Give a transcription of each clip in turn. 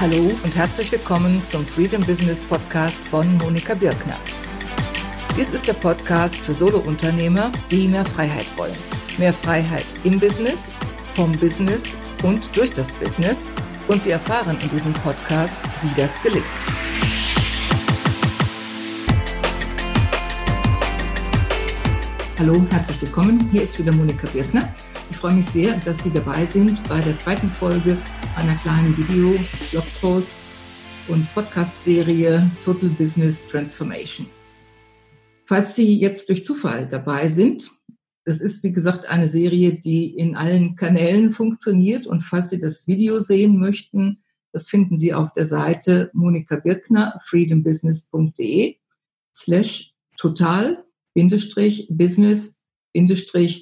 Hallo und herzlich willkommen zum Freedom Business Podcast von Monika Birkner. Dies ist der Podcast für Solounternehmer, die mehr Freiheit wollen. Mehr Freiheit im Business, vom Business und durch das Business. Und Sie erfahren in diesem Podcast, wie das gelingt. Hallo, herzlich willkommen. Hier ist wieder Monika Birkner. Ich freue mich sehr, dass Sie dabei sind bei der zweiten Folge einer kleinen Video, Blogpost und Podcast-Serie Total Business Transformation. Falls Sie jetzt durch Zufall dabei sind, das ist wie gesagt eine Serie, die in allen Kanälen funktioniert und falls Sie das Video sehen möchten, das finden Sie auf der Seite Monika Birkner, freedombusiness.de slash total business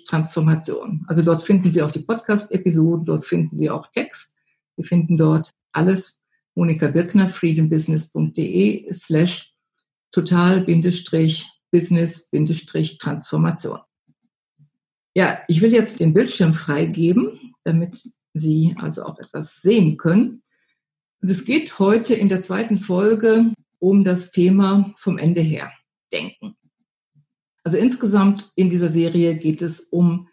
Transformation. Also dort finden Sie auch die Podcast-Episoden, dort finden Sie auch Text. Wir finden dort alles. Monika Birkner, freedombusiness.de slash total-business-transformation. Ja, ich will jetzt den Bildschirm freigeben, damit Sie also auch etwas sehen können. Und es geht heute in der zweiten Folge um das Thema vom Ende her denken. Also insgesamt in dieser Serie geht es um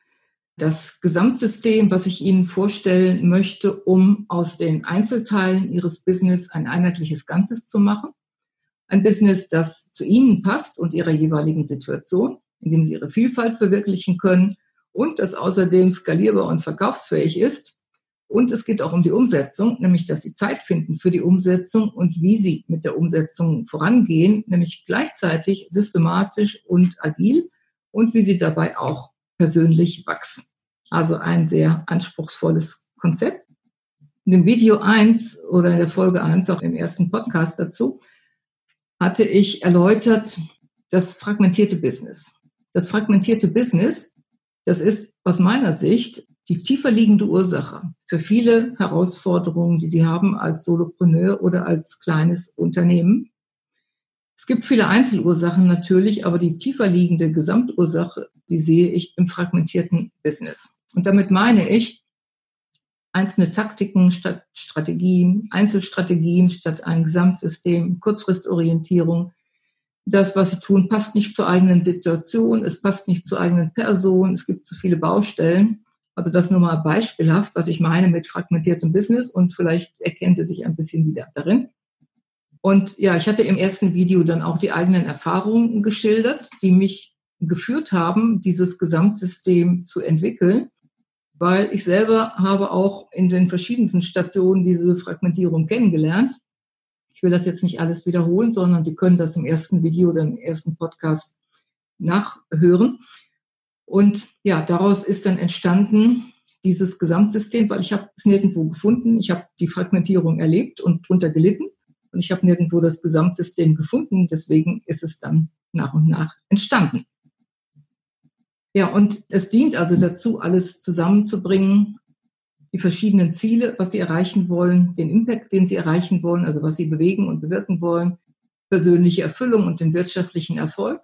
das Gesamtsystem, was ich Ihnen vorstellen möchte, um aus den Einzelteilen Ihres Business ein einheitliches Ganzes zu machen. Ein Business, das zu Ihnen passt und Ihrer jeweiligen Situation, in dem Sie Ihre Vielfalt verwirklichen können und das außerdem skalierbar und verkaufsfähig ist und es geht auch um die Umsetzung, nämlich dass sie Zeit finden für die Umsetzung und wie sie mit der Umsetzung vorangehen, nämlich gleichzeitig systematisch und agil und wie sie dabei auch persönlich wachsen. Also ein sehr anspruchsvolles Konzept. In dem Video 1 oder in der Folge 1, auch im ersten Podcast dazu, hatte ich erläutert das fragmentierte Business. Das fragmentierte Business, das ist aus meiner Sicht die tiefer liegende Ursache für viele Herausforderungen, die Sie haben als Solopreneur oder als kleines Unternehmen. Es gibt viele Einzelursachen natürlich, aber die tiefer liegende Gesamtursache, die sehe ich im fragmentierten Business. Und damit meine ich einzelne Taktiken statt Strategien, Einzelstrategien statt ein Gesamtsystem, Kurzfristorientierung. Das, was Sie tun, passt nicht zur eigenen Situation, es passt nicht zur eigenen Person, es gibt zu viele Baustellen. Also das nur mal beispielhaft, was ich meine mit fragmentiertem Business und vielleicht erkennen Sie sich ein bisschen wieder darin. Und ja, ich hatte im ersten Video dann auch die eigenen Erfahrungen geschildert, die mich geführt haben, dieses Gesamtsystem zu entwickeln, weil ich selber habe auch in den verschiedensten Stationen diese Fragmentierung kennengelernt. Ich will das jetzt nicht alles wiederholen, sondern Sie können das im ersten Video oder im ersten Podcast nachhören. Und ja, daraus ist dann entstanden dieses Gesamtsystem, weil ich habe es nirgendwo gefunden. Ich habe die Fragmentierung erlebt und drunter gelitten und ich habe nirgendwo das Gesamtsystem gefunden. Deswegen ist es dann nach und nach entstanden. Ja, und es dient also dazu, alles zusammenzubringen, die verschiedenen Ziele, was Sie erreichen wollen, den Impact, den Sie erreichen wollen, also was Sie bewegen und bewirken wollen, persönliche Erfüllung und den wirtschaftlichen Erfolg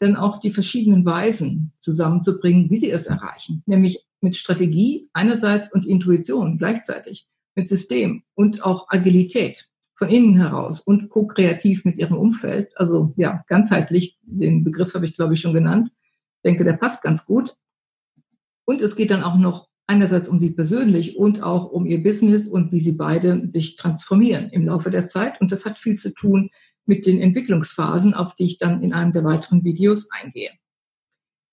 dann auch die verschiedenen Weisen zusammenzubringen, wie sie es erreichen, nämlich mit Strategie einerseits und Intuition gleichzeitig, mit System und auch Agilität von innen heraus und ko-kreativ mit ihrem Umfeld. Also ja, ganzheitlich, den Begriff habe ich glaube ich schon genannt. Ich denke, der passt ganz gut. Und es geht dann auch noch einerseits um sie persönlich und auch um ihr Business und wie sie beide sich transformieren im Laufe der Zeit. Und das hat viel zu tun mit den Entwicklungsphasen, auf die ich dann in einem der weiteren Videos eingehe.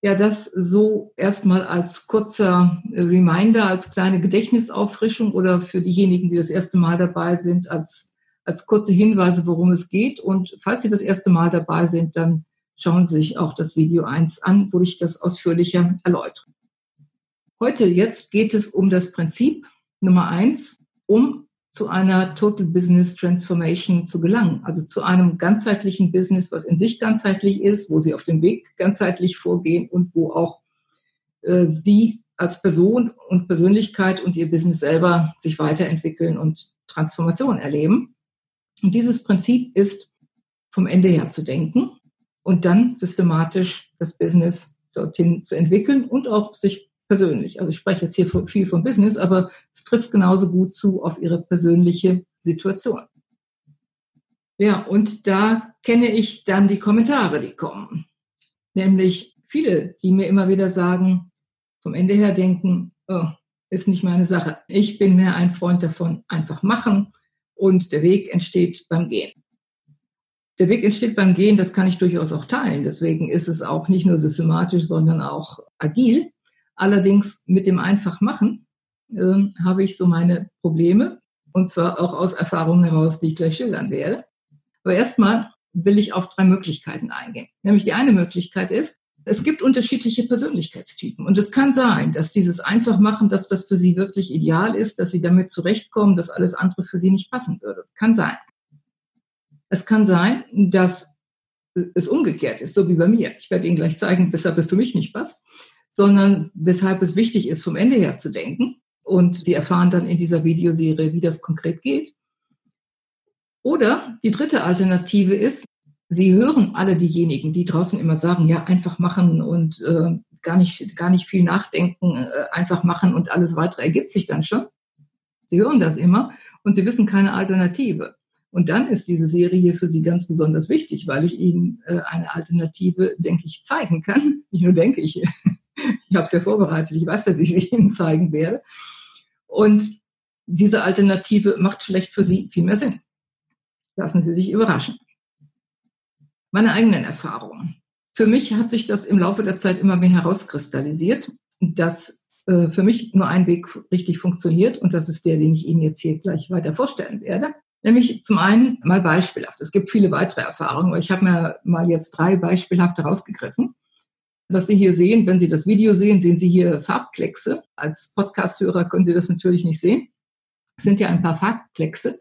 Ja, das so erstmal als kurzer Reminder, als kleine Gedächtnisauffrischung oder für diejenigen, die das erste Mal dabei sind, als, als kurze Hinweise, worum es geht. Und falls Sie das erste Mal dabei sind, dann schauen Sie sich auch das Video 1 an, wo ich das ausführlicher erläutere. Heute jetzt geht es um das Prinzip Nummer 1, um zu einer Total Business Transformation zu gelangen. Also zu einem ganzheitlichen Business, was in sich ganzheitlich ist, wo Sie auf dem Weg ganzheitlich vorgehen und wo auch äh, Sie als Person und Persönlichkeit und Ihr Business selber sich weiterentwickeln und Transformation erleben. Und dieses Prinzip ist, vom Ende her zu denken und dann systematisch das Business dorthin zu entwickeln und auch sich persönlich. Also ich spreche jetzt hier viel vom Business, aber es trifft genauso gut zu auf Ihre persönliche Situation. Ja, und da kenne ich dann die Kommentare, die kommen. Nämlich viele, die mir immer wieder sagen, vom Ende her denken, oh, ist nicht meine Sache. Ich bin mehr ein Freund davon, einfach machen und der Weg entsteht beim Gehen. Der Weg entsteht beim Gehen, das kann ich durchaus auch teilen. Deswegen ist es auch nicht nur systematisch, sondern auch agil. Allerdings mit dem Einfachmachen äh, habe ich so meine Probleme und zwar auch aus Erfahrungen heraus, die ich gleich schildern werde. Aber erstmal will ich auf drei Möglichkeiten eingehen. Nämlich die eine Möglichkeit ist, es gibt unterschiedliche Persönlichkeitstypen. Und es kann sein, dass dieses Einfachmachen, dass das für Sie wirklich ideal ist, dass Sie damit zurechtkommen, dass alles andere für Sie nicht passen würde. Kann sein. Es kann sein, dass es umgekehrt ist, so wie bei mir. Ich werde Ihnen gleich zeigen, weshalb es für mich nicht passt, sondern weshalb es wichtig ist, vom Ende her zu denken. Und Sie erfahren dann in dieser Videoserie, wie das konkret geht. Oder die dritte Alternative ist, Sie hören alle diejenigen, die draußen immer sagen, ja, einfach machen und äh, gar, nicht, gar nicht viel nachdenken, äh, einfach machen und alles weitere ergibt sich dann schon. Sie hören das immer und Sie wissen keine Alternative. Und dann ist diese Serie für Sie ganz besonders wichtig, weil ich Ihnen äh, eine Alternative, denke ich, zeigen kann. Nicht nur denke ich, ich habe es ja vorbereitet, ich weiß, dass ich sie Ihnen zeigen werde. Und diese Alternative macht vielleicht für Sie viel mehr Sinn. Lassen Sie sich überraschen meine eigenen Erfahrungen. Für mich hat sich das im Laufe der Zeit immer mehr herauskristallisiert, dass äh, für mich nur ein Weg richtig funktioniert und das ist der, den ich Ihnen jetzt hier gleich weiter vorstellen werde. Nämlich zum einen mal beispielhaft. Es gibt viele weitere Erfahrungen, aber ich habe mir mal jetzt drei beispielhafte rausgegriffen. Was Sie hier sehen, wenn Sie das Video sehen, sehen Sie hier Farbkleckse. Als Podcasthörer können Sie das natürlich nicht sehen. Es sind ja ein paar Farbkleckse.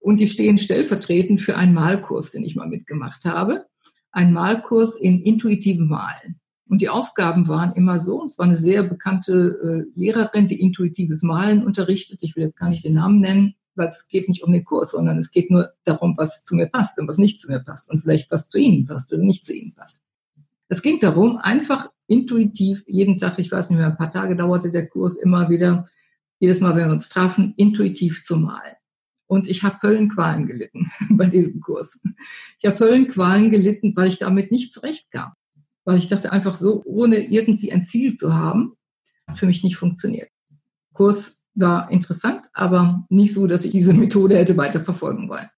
Und die stehen stellvertretend für einen Malkurs, den ich mal mitgemacht habe. Ein Malkurs in intuitivem Malen. Und die Aufgaben waren immer so, es war eine sehr bekannte äh, Lehrerin, die intuitives Malen unterrichtet. Ich will jetzt gar nicht den Namen nennen, weil es geht nicht um den Kurs, sondern es geht nur darum, was zu mir passt und was nicht zu mir passt und vielleicht was zu Ihnen passt oder nicht zu Ihnen passt. Es ging darum, einfach intuitiv jeden Tag, ich weiß nicht mehr, ein paar Tage dauerte der Kurs immer wieder, jedes Mal, wenn wir uns trafen, intuitiv zu malen. Und ich habe Höllenqualen gelitten bei diesem Kurs. Ich habe Höllenqualen gelitten, weil ich damit nicht zurechtkam. Weil ich dachte einfach so, ohne irgendwie ein Ziel zu haben, hat für mich nicht funktioniert. Kurs war interessant, aber nicht so, dass ich diese Methode hätte weiter verfolgen wollen.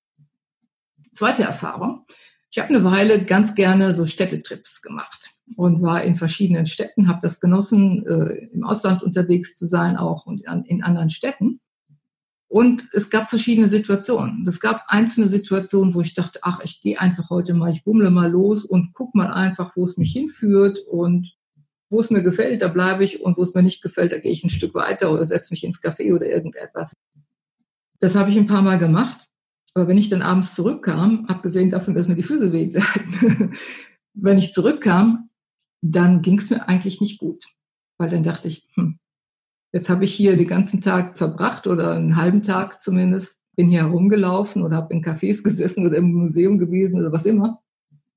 Zweite Erfahrung. Ich habe eine Weile ganz gerne so Städtetrips gemacht und war in verschiedenen Städten, habe das genossen, äh, im Ausland unterwegs zu sein auch und in anderen Städten. Und es gab verschiedene Situationen. Es gab einzelne Situationen, wo ich dachte, ach, ich gehe einfach heute mal, ich bummle mal los und guck mal einfach, wo es mich hinführt und wo es mir gefällt, da bleibe ich und wo es mir nicht gefällt, da gehe ich ein Stück weiter oder setze mich ins Café oder irgendetwas. Das habe ich ein paar Mal gemacht. Aber wenn ich dann abends zurückkam, abgesehen davon, dass mir die Füße wehtaten, wenn ich zurückkam, dann ging es mir eigentlich nicht gut. Weil dann dachte ich, hm, Jetzt habe ich hier den ganzen Tag verbracht oder einen halben Tag zumindest, bin hier herumgelaufen oder habe in Cafés gesessen oder im Museum gewesen oder was immer.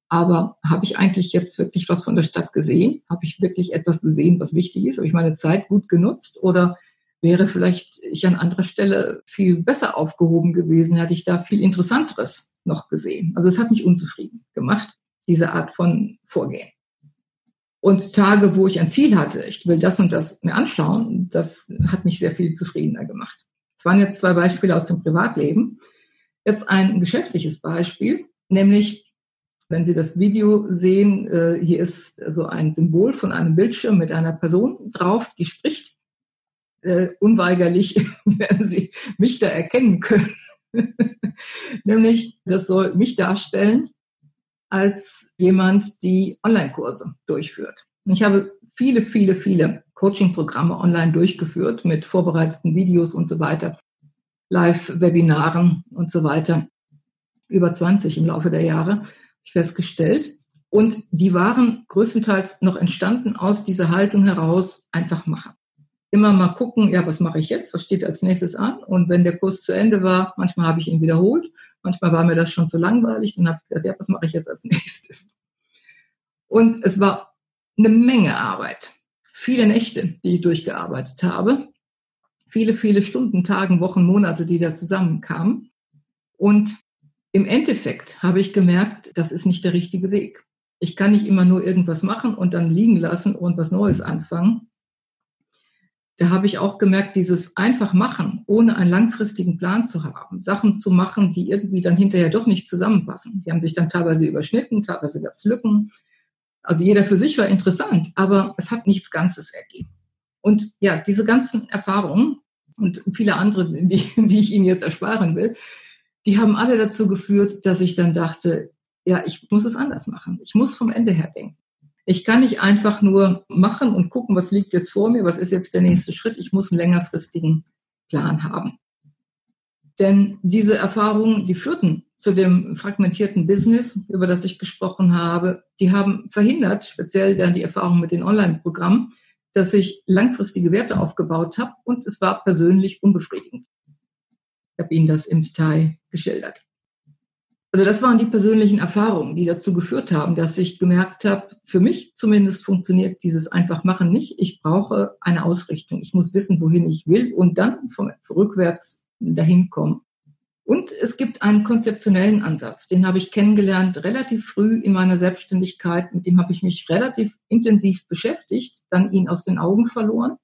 Aber habe ich eigentlich jetzt wirklich was von der Stadt gesehen? Habe ich wirklich etwas gesehen, was wichtig ist? Habe ich meine Zeit gut genutzt? Oder wäre vielleicht ich an anderer Stelle viel besser aufgehoben gewesen, hätte ich da viel Interessanteres noch gesehen. Also es hat mich unzufrieden gemacht, diese Art von Vorgehen. Und Tage, wo ich ein Ziel hatte, ich will das und das mir anschauen, das hat mich sehr viel zufriedener gemacht. Das waren jetzt zwei Beispiele aus dem Privatleben. Jetzt ein geschäftliches Beispiel, nämlich wenn Sie das Video sehen, äh, hier ist so ein Symbol von einem Bildschirm mit einer Person drauf, die spricht. Äh, unweigerlich werden Sie mich da erkennen können. nämlich, das soll mich darstellen als jemand, die Online-Kurse durchführt. Ich habe viele, viele, viele Coaching-Programme online durchgeführt mit vorbereiteten Videos und so weiter, Live-Webinaren und so weiter. Über 20 im Laufe der Jahre, habe ich festgestellt. Und die waren größtenteils noch entstanden aus dieser Haltung heraus, einfach machen immer mal gucken, ja, was mache ich jetzt, was steht als nächstes an? Und wenn der Kurs zu Ende war, manchmal habe ich ihn wiederholt, manchmal war mir das schon zu langweilig, dann habe ich gesagt, ja, was mache ich jetzt als nächstes? Und es war eine Menge Arbeit viele Nächte, die ich durchgearbeitet habe. Viele, viele Stunden, Tagen, Wochen, Monate, die da zusammenkamen. Und im Endeffekt habe ich gemerkt, das ist nicht der richtige Weg. Ich kann nicht immer nur irgendwas machen und dann liegen lassen und was Neues anfangen. Da habe ich auch gemerkt, dieses einfach machen, ohne einen langfristigen Plan zu haben, Sachen zu machen, die irgendwie dann hinterher doch nicht zusammenpassen. Die haben sich dann teilweise überschnitten, teilweise gab es Lücken. Also jeder für sich war interessant, aber es hat nichts Ganzes ergeben. Und ja, diese ganzen Erfahrungen und viele andere, die, die ich Ihnen jetzt ersparen will, die haben alle dazu geführt, dass ich dann dachte, ja, ich muss es anders machen. Ich muss vom Ende her denken. Ich kann nicht einfach nur machen und gucken, was liegt jetzt vor mir, was ist jetzt der nächste Schritt. Ich muss einen längerfristigen Plan haben. Denn diese Erfahrungen, die führten zu dem fragmentierten Business, über das ich gesprochen habe, die haben verhindert, speziell dann die Erfahrung mit den Online-Programmen, dass ich langfristige Werte aufgebaut habe und es war persönlich unbefriedigend. Ich habe Ihnen das im Detail geschildert. Also das waren die persönlichen Erfahrungen, die dazu geführt haben, dass ich gemerkt habe, für mich zumindest funktioniert dieses einfach machen nicht. Ich brauche eine Ausrichtung. Ich muss wissen, wohin ich will und dann vom, rückwärts dahin kommen. Und es gibt einen konzeptionellen Ansatz, den habe ich kennengelernt relativ früh in meiner Selbstständigkeit. Mit dem habe ich mich relativ intensiv beschäftigt, dann ihn aus den Augen verloren,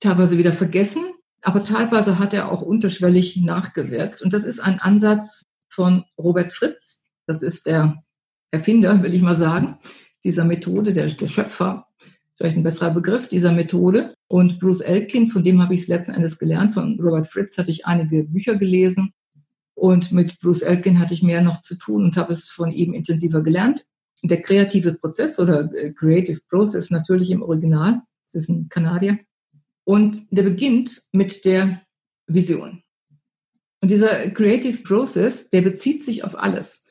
teilweise wieder vergessen, aber teilweise hat er auch unterschwellig nachgewirkt. Und das ist ein Ansatz, von Robert Fritz. Das ist der Erfinder, will ich mal sagen, dieser Methode, der, der Schöpfer, vielleicht ein besserer Begriff dieser Methode. Und Bruce Elkin, von dem habe ich es letzten Endes gelernt. Von Robert Fritz hatte ich einige Bücher gelesen. Und mit Bruce Elkin hatte ich mehr noch zu tun und habe es von ihm intensiver gelernt. Der kreative Prozess oder äh, Creative Process natürlich im Original, das ist ein Kanadier. Und der beginnt mit der Vision. Und dieser Creative Process, der bezieht sich auf alles.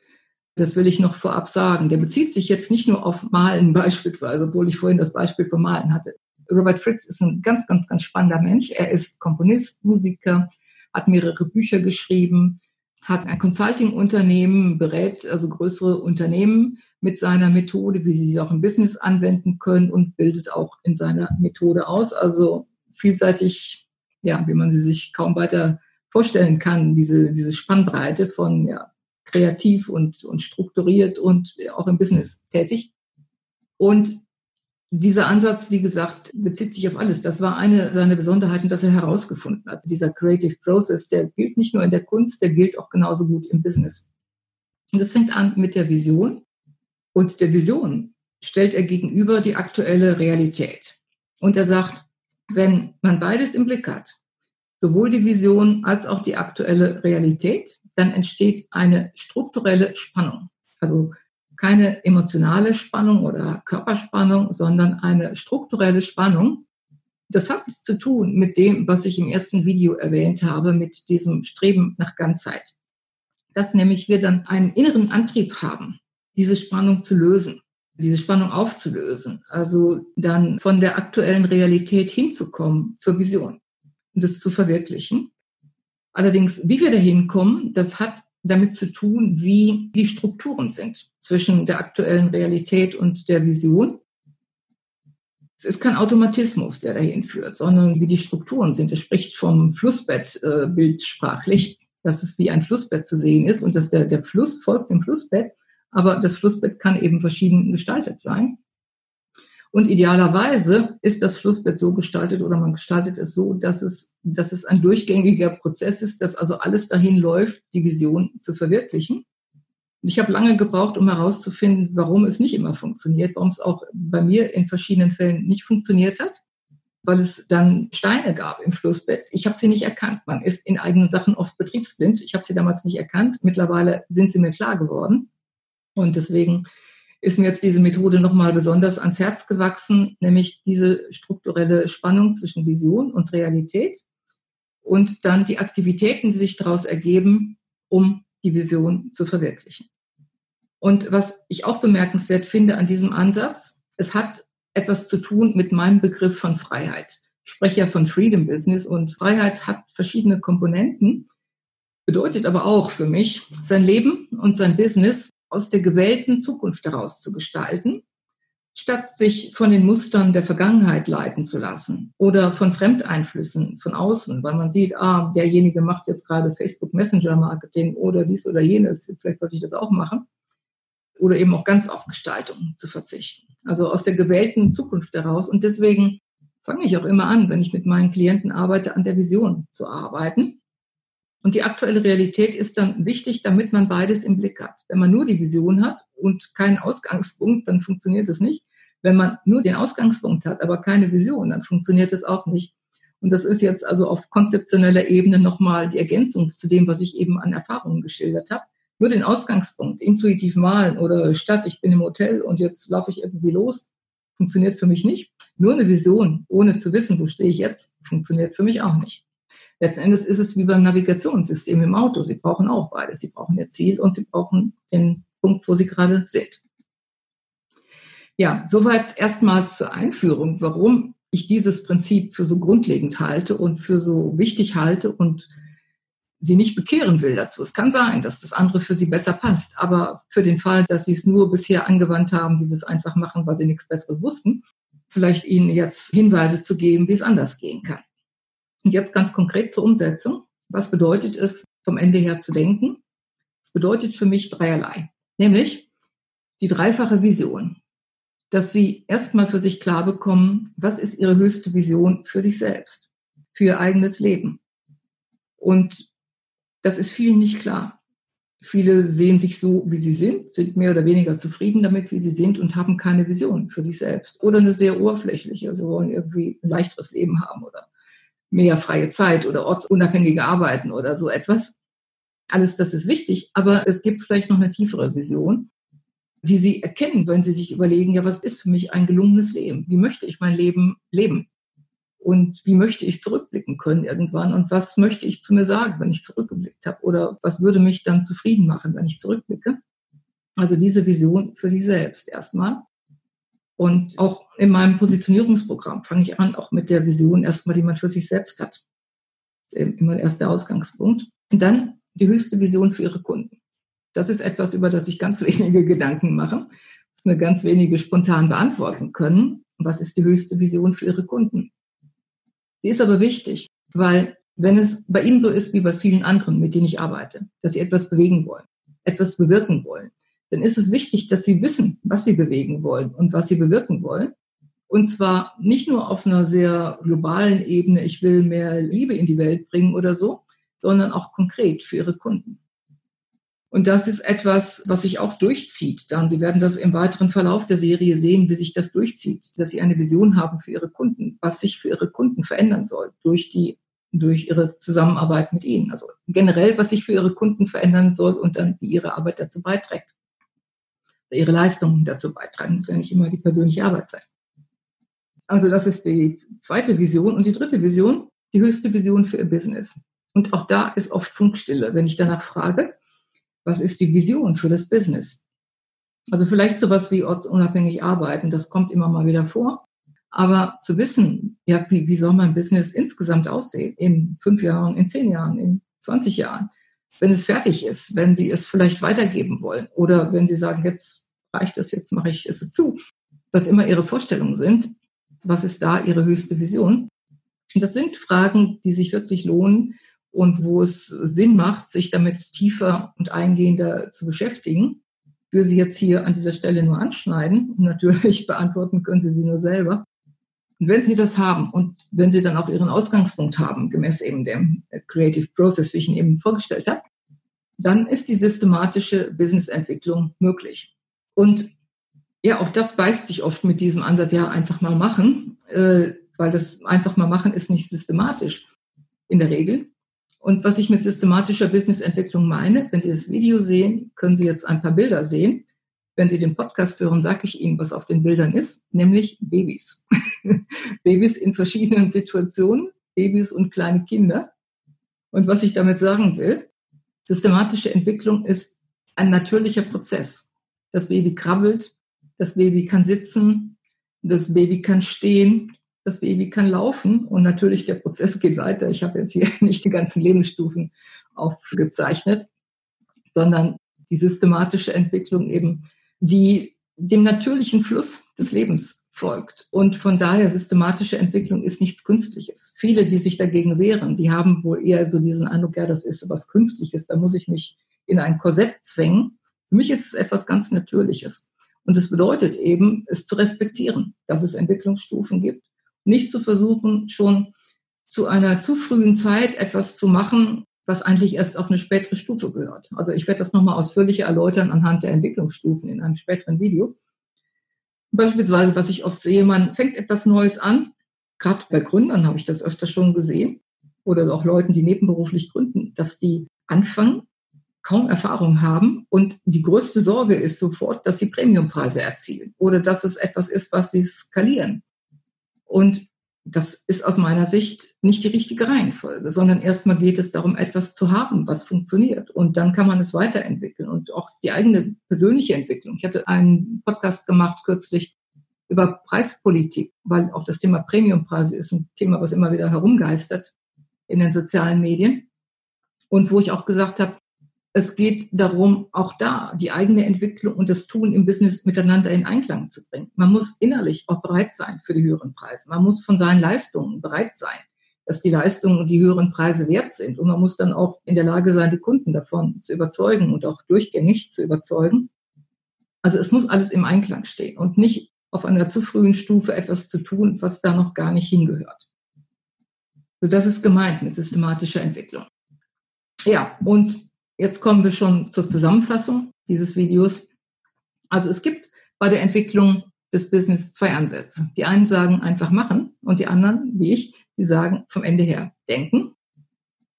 Das will ich noch vorab sagen. Der bezieht sich jetzt nicht nur auf Malen beispielsweise, obwohl ich vorhin das Beispiel vom Malen hatte. Robert Fritz ist ein ganz, ganz, ganz spannender Mensch. Er ist Komponist, Musiker, hat mehrere Bücher geschrieben, hat ein Consulting-Unternehmen, berät also größere Unternehmen mit seiner Methode, wie sie sie auch im Business anwenden können und bildet auch in seiner Methode aus. Also vielseitig, ja, wie man sie sich kaum weiter vorstellen kann, diese, diese Spannbreite von ja, kreativ und, und strukturiert und auch im Business tätig. Und dieser Ansatz, wie gesagt, bezieht sich auf alles. Das war eine seiner Besonderheiten, dass er herausgefunden hat. Dieser Creative Process, der gilt nicht nur in der Kunst, der gilt auch genauso gut im Business. Und das fängt an mit der Vision. Und der Vision stellt er gegenüber die aktuelle Realität. Und er sagt, wenn man beides im Blick hat, sowohl die Vision als auch die aktuelle Realität, dann entsteht eine strukturelle Spannung. Also keine emotionale Spannung oder Körperspannung, sondern eine strukturelle Spannung. Das hat es zu tun mit dem, was ich im ersten Video erwähnt habe, mit diesem Streben nach Ganzheit. Dass nämlich wir dann einen inneren Antrieb haben, diese Spannung zu lösen, diese Spannung aufzulösen. Also dann von der aktuellen Realität hinzukommen zur Vision um das zu verwirklichen. Allerdings, wie wir dahin kommen, das hat damit zu tun, wie die Strukturen sind zwischen der aktuellen Realität und der Vision. Es ist kein Automatismus, der dahin führt, sondern wie die Strukturen sind. Es spricht vom Flussbett äh, bildsprachlich, dass es wie ein Flussbett zu sehen ist und dass der, der Fluss folgt dem Flussbett, aber das Flussbett kann eben verschieden gestaltet sein. Und idealerweise ist das Flussbett so gestaltet oder man gestaltet es so, dass es, dass es ein durchgängiger Prozess ist, dass also alles dahin läuft, die Vision zu verwirklichen. Und ich habe lange gebraucht, um herauszufinden, warum es nicht immer funktioniert, warum es auch bei mir in verschiedenen Fällen nicht funktioniert hat, weil es dann Steine gab im Flussbett. Ich habe sie nicht erkannt. Man ist in eigenen Sachen oft betriebsblind. Ich habe sie damals nicht erkannt. Mittlerweile sind sie mir klar geworden. Und deswegen ist mir jetzt diese Methode nochmal besonders ans Herz gewachsen, nämlich diese strukturelle Spannung zwischen Vision und Realität und dann die Aktivitäten, die sich daraus ergeben, um die Vision zu verwirklichen. Und was ich auch bemerkenswert finde an diesem Ansatz, es hat etwas zu tun mit meinem Begriff von Freiheit. Ich spreche ja von Freedom Business und Freiheit hat verschiedene Komponenten, bedeutet aber auch für mich, sein Leben und sein Business aus der gewählten Zukunft heraus zu gestalten, statt sich von den Mustern der Vergangenheit leiten zu lassen oder von Fremdeinflüssen von außen, weil man sieht, ah, derjenige macht jetzt gerade Facebook Messenger Marketing oder dies oder jenes, vielleicht sollte ich das auch machen. Oder eben auch ganz auf Gestaltung zu verzichten. Also aus der gewählten Zukunft heraus. Und deswegen fange ich auch immer an, wenn ich mit meinen Klienten arbeite, an der Vision zu arbeiten. Und die aktuelle Realität ist dann wichtig, damit man beides im Blick hat. Wenn man nur die Vision hat und keinen Ausgangspunkt, dann funktioniert es nicht. Wenn man nur den Ausgangspunkt hat, aber keine Vision, dann funktioniert es auch nicht. Und das ist jetzt also auf konzeptioneller Ebene nochmal die Ergänzung zu dem, was ich eben an Erfahrungen geschildert habe. Nur den Ausgangspunkt intuitiv malen oder statt, ich bin im Hotel und jetzt laufe ich irgendwie los, funktioniert für mich nicht. Nur eine Vision, ohne zu wissen, wo stehe ich jetzt, funktioniert für mich auch nicht. Letzten Endes ist es wie beim Navigationssystem im Auto. Sie brauchen auch beides. Sie brauchen Ihr Ziel und Sie brauchen den Punkt, wo Sie gerade sind. Ja, soweit erstmals zur Einführung, warum ich dieses Prinzip für so grundlegend halte und für so wichtig halte und sie nicht bekehren will dazu. Es kann sein, dass das andere für sie besser passt, aber für den Fall, dass sie es nur bisher angewandt haben, dieses einfach machen, weil sie nichts Besseres wussten, vielleicht ihnen jetzt Hinweise zu geben, wie es anders gehen kann. Und jetzt ganz konkret zur Umsetzung. Was bedeutet es, vom Ende her zu denken? Es bedeutet für mich dreierlei, nämlich die dreifache Vision dass sie erstmal für sich klar bekommen, was ist ihre höchste Vision für sich selbst, für ihr eigenes Leben. Und das ist vielen nicht klar. Viele sehen sich so, wie sie sind, sind mehr oder weniger zufrieden damit, wie sie sind und haben keine Vision für sich selbst. Oder eine sehr oberflächliche, also wollen irgendwie ein leichteres Leben haben oder mehr freie Zeit oder ortsunabhängige Arbeiten oder so etwas. Alles das ist wichtig, aber es gibt vielleicht noch eine tiefere Vision die sie erkennen, wenn sie sich überlegen, ja, was ist für mich ein gelungenes Leben? Wie möchte ich mein Leben leben? Und wie möchte ich zurückblicken können irgendwann? Und was möchte ich zu mir sagen, wenn ich zurückgeblickt habe? Oder was würde mich dann zufrieden machen, wenn ich zurückblicke? Also diese Vision für sich selbst erstmal. Und auch in meinem Positionierungsprogramm fange ich an, auch mit der Vision erstmal, die man für sich selbst hat. Das ist immer der Ausgangspunkt. Und dann die höchste Vision für ihre Kunden. Das ist etwas, über das sich ganz wenige Gedanken machen, was mir ganz wenige spontan beantworten können. Was ist die höchste Vision für Ihre Kunden? Sie ist aber wichtig, weil wenn es bei Ihnen so ist wie bei vielen anderen, mit denen ich arbeite, dass Sie etwas bewegen wollen, etwas bewirken wollen, dann ist es wichtig, dass Sie wissen, was Sie bewegen wollen und was Sie bewirken wollen. Und zwar nicht nur auf einer sehr globalen Ebene, ich will mehr Liebe in die Welt bringen oder so, sondern auch konkret für Ihre Kunden. Und das ist etwas, was sich auch durchzieht. Dann, Sie werden das im weiteren Verlauf der Serie sehen, wie sich das durchzieht, dass Sie eine Vision haben für Ihre Kunden, was sich für Ihre Kunden verändern soll durch die durch ihre Zusammenarbeit mit ihnen. Also generell, was sich für ihre Kunden verändern soll und dann wie ihre Arbeit dazu beiträgt. Ihre Leistungen dazu beitragen. Muss ja nicht immer die persönliche Arbeit sein. Also das ist die zweite Vision. Und die dritte Vision, die höchste Vision für ihr Business. Und auch da ist oft Funkstille, wenn ich danach frage was ist die Vision für das Business? Also vielleicht sowas wie ortsunabhängig arbeiten, das kommt immer mal wieder vor. Aber zu wissen, ja, wie, wie soll mein Business insgesamt aussehen? In fünf Jahren, in zehn Jahren, in 20 Jahren? Wenn es fertig ist, wenn Sie es vielleicht weitergeben wollen oder wenn Sie sagen, jetzt reicht es, jetzt mache ich es zu, was immer Ihre Vorstellungen sind, was ist da Ihre höchste Vision? Das sind Fragen, die sich wirklich lohnen, und wo es Sinn macht, sich damit tiefer und eingehender zu beschäftigen. Ich will sie jetzt hier an dieser Stelle nur anschneiden und natürlich beantworten können Sie sie nur selber. Und wenn Sie das haben und wenn Sie dann auch Ihren Ausgangspunkt haben, gemäß eben dem Creative Process, wie ich ihn eben vorgestellt habe, dann ist die systematische Businessentwicklung möglich. Und ja, auch das beißt sich oft mit diesem Ansatz, ja, einfach mal machen, äh, weil das einfach mal machen ist nicht systematisch in der Regel. Und was ich mit systematischer Businessentwicklung meine, wenn Sie das Video sehen, können Sie jetzt ein paar Bilder sehen. Wenn Sie den Podcast hören, sage ich Ihnen, was auf den Bildern ist, nämlich Babys. Babys in verschiedenen Situationen, Babys und kleine Kinder. Und was ich damit sagen will, systematische Entwicklung ist ein natürlicher Prozess. Das Baby krabbelt, das Baby kann sitzen, das Baby kann stehen, das Baby kann laufen und natürlich der Prozess geht weiter. Ich habe jetzt hier nicht die ganzen Lebensstufen aufgezeichnet, sondern die systematische Entwicklung eben, die dem natürlichen Fluss des Lebens folgt. Und von daher systematische Entwicklung ist nichts Künstliches. Viele, die sich dagegen wehren, die haben wohl eher so diesen Eindruck, ja, das ist was Künstliches, da muss ich mich in ein Korsett zwängen. Für mich ist es etwas ganz Natürliches. Und es bedeutet eben, es zu respektieren, dass es Entwicklungsstufen gibt. Nicht zu versuchen, schon zu einer zu frühen Zeit etwas zu machen, was eigentlich erst auf eine spätere Stufe gehört. Also ich werde das nochmal ausführlicher erläutern anhand der Entwicklungsstufen in einem späteren Video. Beispielsweise, was ich oft sehe, man fängt etwas Neues an. Gerade bei Gründern habe ich das öfter schon gesehen. Oder auch Leuten, die nebenberuflich gründen, dass die anfangen, kaum Erfahrung haben und die größte Sorge ist sofort, dass sie Premiumpreise erzielen oder dass es etwas ist, was sie skalieren. Und das ist aus meiner Sicht nicht die richtige Reihenfolge, sondern erstmal geht es darum, etwas zu haben, was funktioniert. Und dann kann man es weiterentwickeln und auch die eigene persönliche Entwicklung. Ich hatte einen Podcast gemacht kürzlich über Preispolitik, weil auch das Thema Premiumpreise ist ein Thema, was immer wieder herumgeistert in den sozialen Medien. Und wo ich auch gesagt habe, es geht darum, auch da die eigene Entwicklung und das Tun im Business miteinander in Einklang zu bringen. Man muss innerlich auch bereit sein für die höheren Preise. Man muss von seinen Leistungen bereit sein, dass die Leistungen und die höheren Preise wert sind. Und man muss dann auch in der Lage sein, die Kunden davon zu überzeugen und auch durchgängig zu überzeugen. Also es muss alles im Einklang stehen und nicht auf einer zu frühen Stufe etwas zu tun, was da noch gar nicht hingehört. So, das ist gemeint mit systematischer Entwicklung. Ja, und Jetzt kommen wir schon zur Zusammenfassung dieses Videos. Also es gibt bei der Entwicklung des Business zwei Ansätze. Die einen sagen einfach machen und die anderen, wie ich, die sagen vom Ende her denken.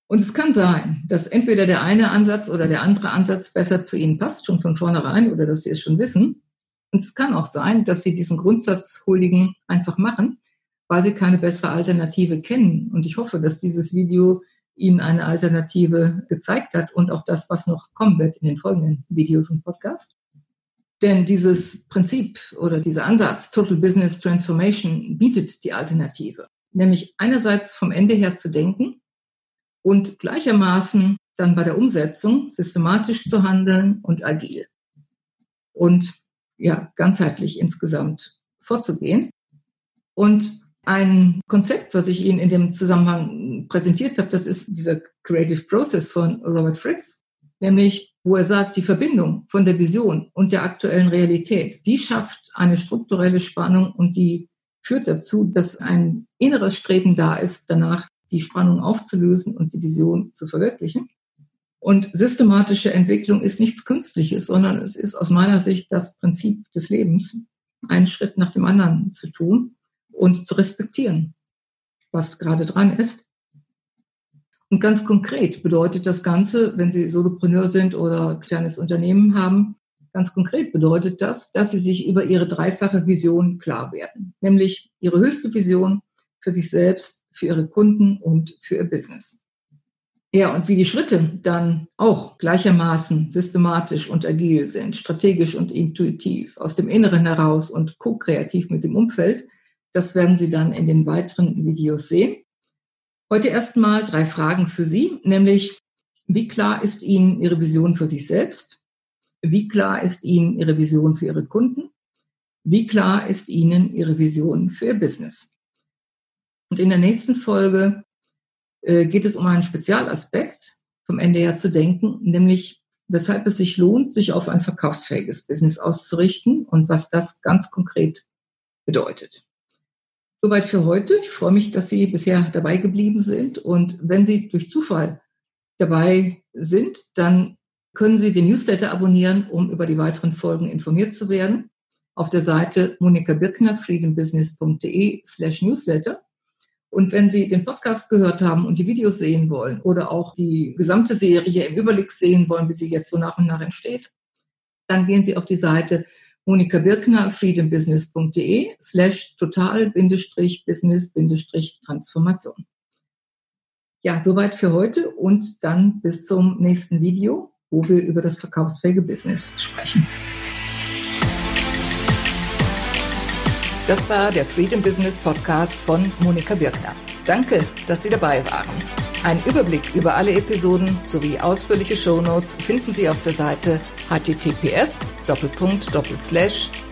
Und es kann sein, dass entweder der eine Ansatz oder der andere Ansatz besser zu Ihnen passt, schon von vornherein, oder dass Sie es schon wissen. Und es kann auch sein, dass Sie diesen Grundsatz huldigen einfach machen, weil Sie keine bessere Alternative kennen. Und ich hoffe, dass dieses Video ihnen eine Alternative gezeigt hat und auch das, was noch kommen wird in den folgenden Videos und Podcasts. Denn dieses Prinzip oder dieser Ansatz Total Business Transformation bietet die Alternative, nämlich einerseits vom Ende her zu denken und gleichermaßen dann bei der Umsetzung systematisch zu handeln und agil und ja, ganzheitlich insgesamt vorzugehen. Und ein Konzept, was ich Ihnen in dem Zusammenhang präsentiert habe, das ist dieser Creative Process von Robert Fritz, nämlich wo er sagt, die Verbindung von der Vision und der aktuellen Realität, die schafft eine strukturelle Spannung und die führt dazu, dass ein inneres Streben da ist, danach die Spannung aufzulösen und die Vision zu verwirklichen. Und systematische Entwicklung ist nichts Künstliches, sondern es ist aus meiner Sicht das Prinzip des Lebens, einen Schritt nach dem anderen zu tun und zu respektieren, was gerade dran ist. Und ganz konkret bedeutet das Ganze, wenn Sie Solopreneur sind oder kleines Unternehmen haben, ganz konkret bedeutet das, dass Sie sich über Ihre dreifache Vision klar werden, nämlich Ihre höchste Vision für sich selbst, für Ihre Kunden und für Ihr Business. Ja, und wie die Schritte dann auch gleichermaßen systematisch und agil sind, strategisch und intuitiv, aus dem Inneren heraus und ko-kreativ mit dem Umfeld, das werden Sie dann in den weiteren Videos sehen. Heute erstmal drei Fragen für Sie, nämlich wie klar ist Ihnen Ihre Vision für sich selbst? Wie klar ist Ihnen Ihre Vision für Ihre Kunden? Wie klar ist Ihnen Ihre Vision für Ihr Business? Und in der nächsten Folge äh, geht es um einen Spezialaspekt vom Ende her zu denken, nämlich weshalb es sich lohnt, sich auf ein verkaufsfähiges Business auszurichten und was das ganz konkret bedeutet. Soweit für heute. Ich freue mich, dass Sie bisher dabei geblieben sind. Und wenn Sie durch Zufall dabei sind, dann können Sie den Newsletter abonnieren, um über die weiteren Folgen informiert zu werden. Auf der Seite Monika Birkner, freedombusiness.de slash Newsletter. Und wenn Sie den Podcast gehört haben und die Videos sehen wollen oder auch die gesamte Serie im Überblick sehen wollen, wie sie jetzt so nach und nach entsteht, dann gehen Sie auf die Seite Monika Birkner, freedombusiness.de slash total-business-transformation. Ja, soweit für heute und dann bis zum nächsten Video, wo wir über das verkaufsfähige Business sprechen. Das war der Freedom Business Podcast von Monika Birkner. Danke, dass Sie dabei waren. Ein Überblick über alle Episoden sowie ausführliche Shownotes finden Sie auf der Seite https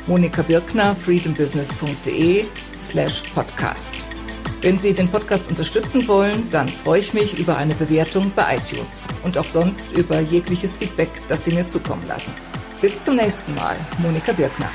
monikabirkner freedombusiness.de slash podcast. Wenn Sie den Podcast unterstützen wollen, dann freue ich mich über eine Bewertung bei iTunes und auch sonst über jegliches Feedback, das Sie mir zukommen lassen. Bis zum nächsten Mal, Monika Birkner.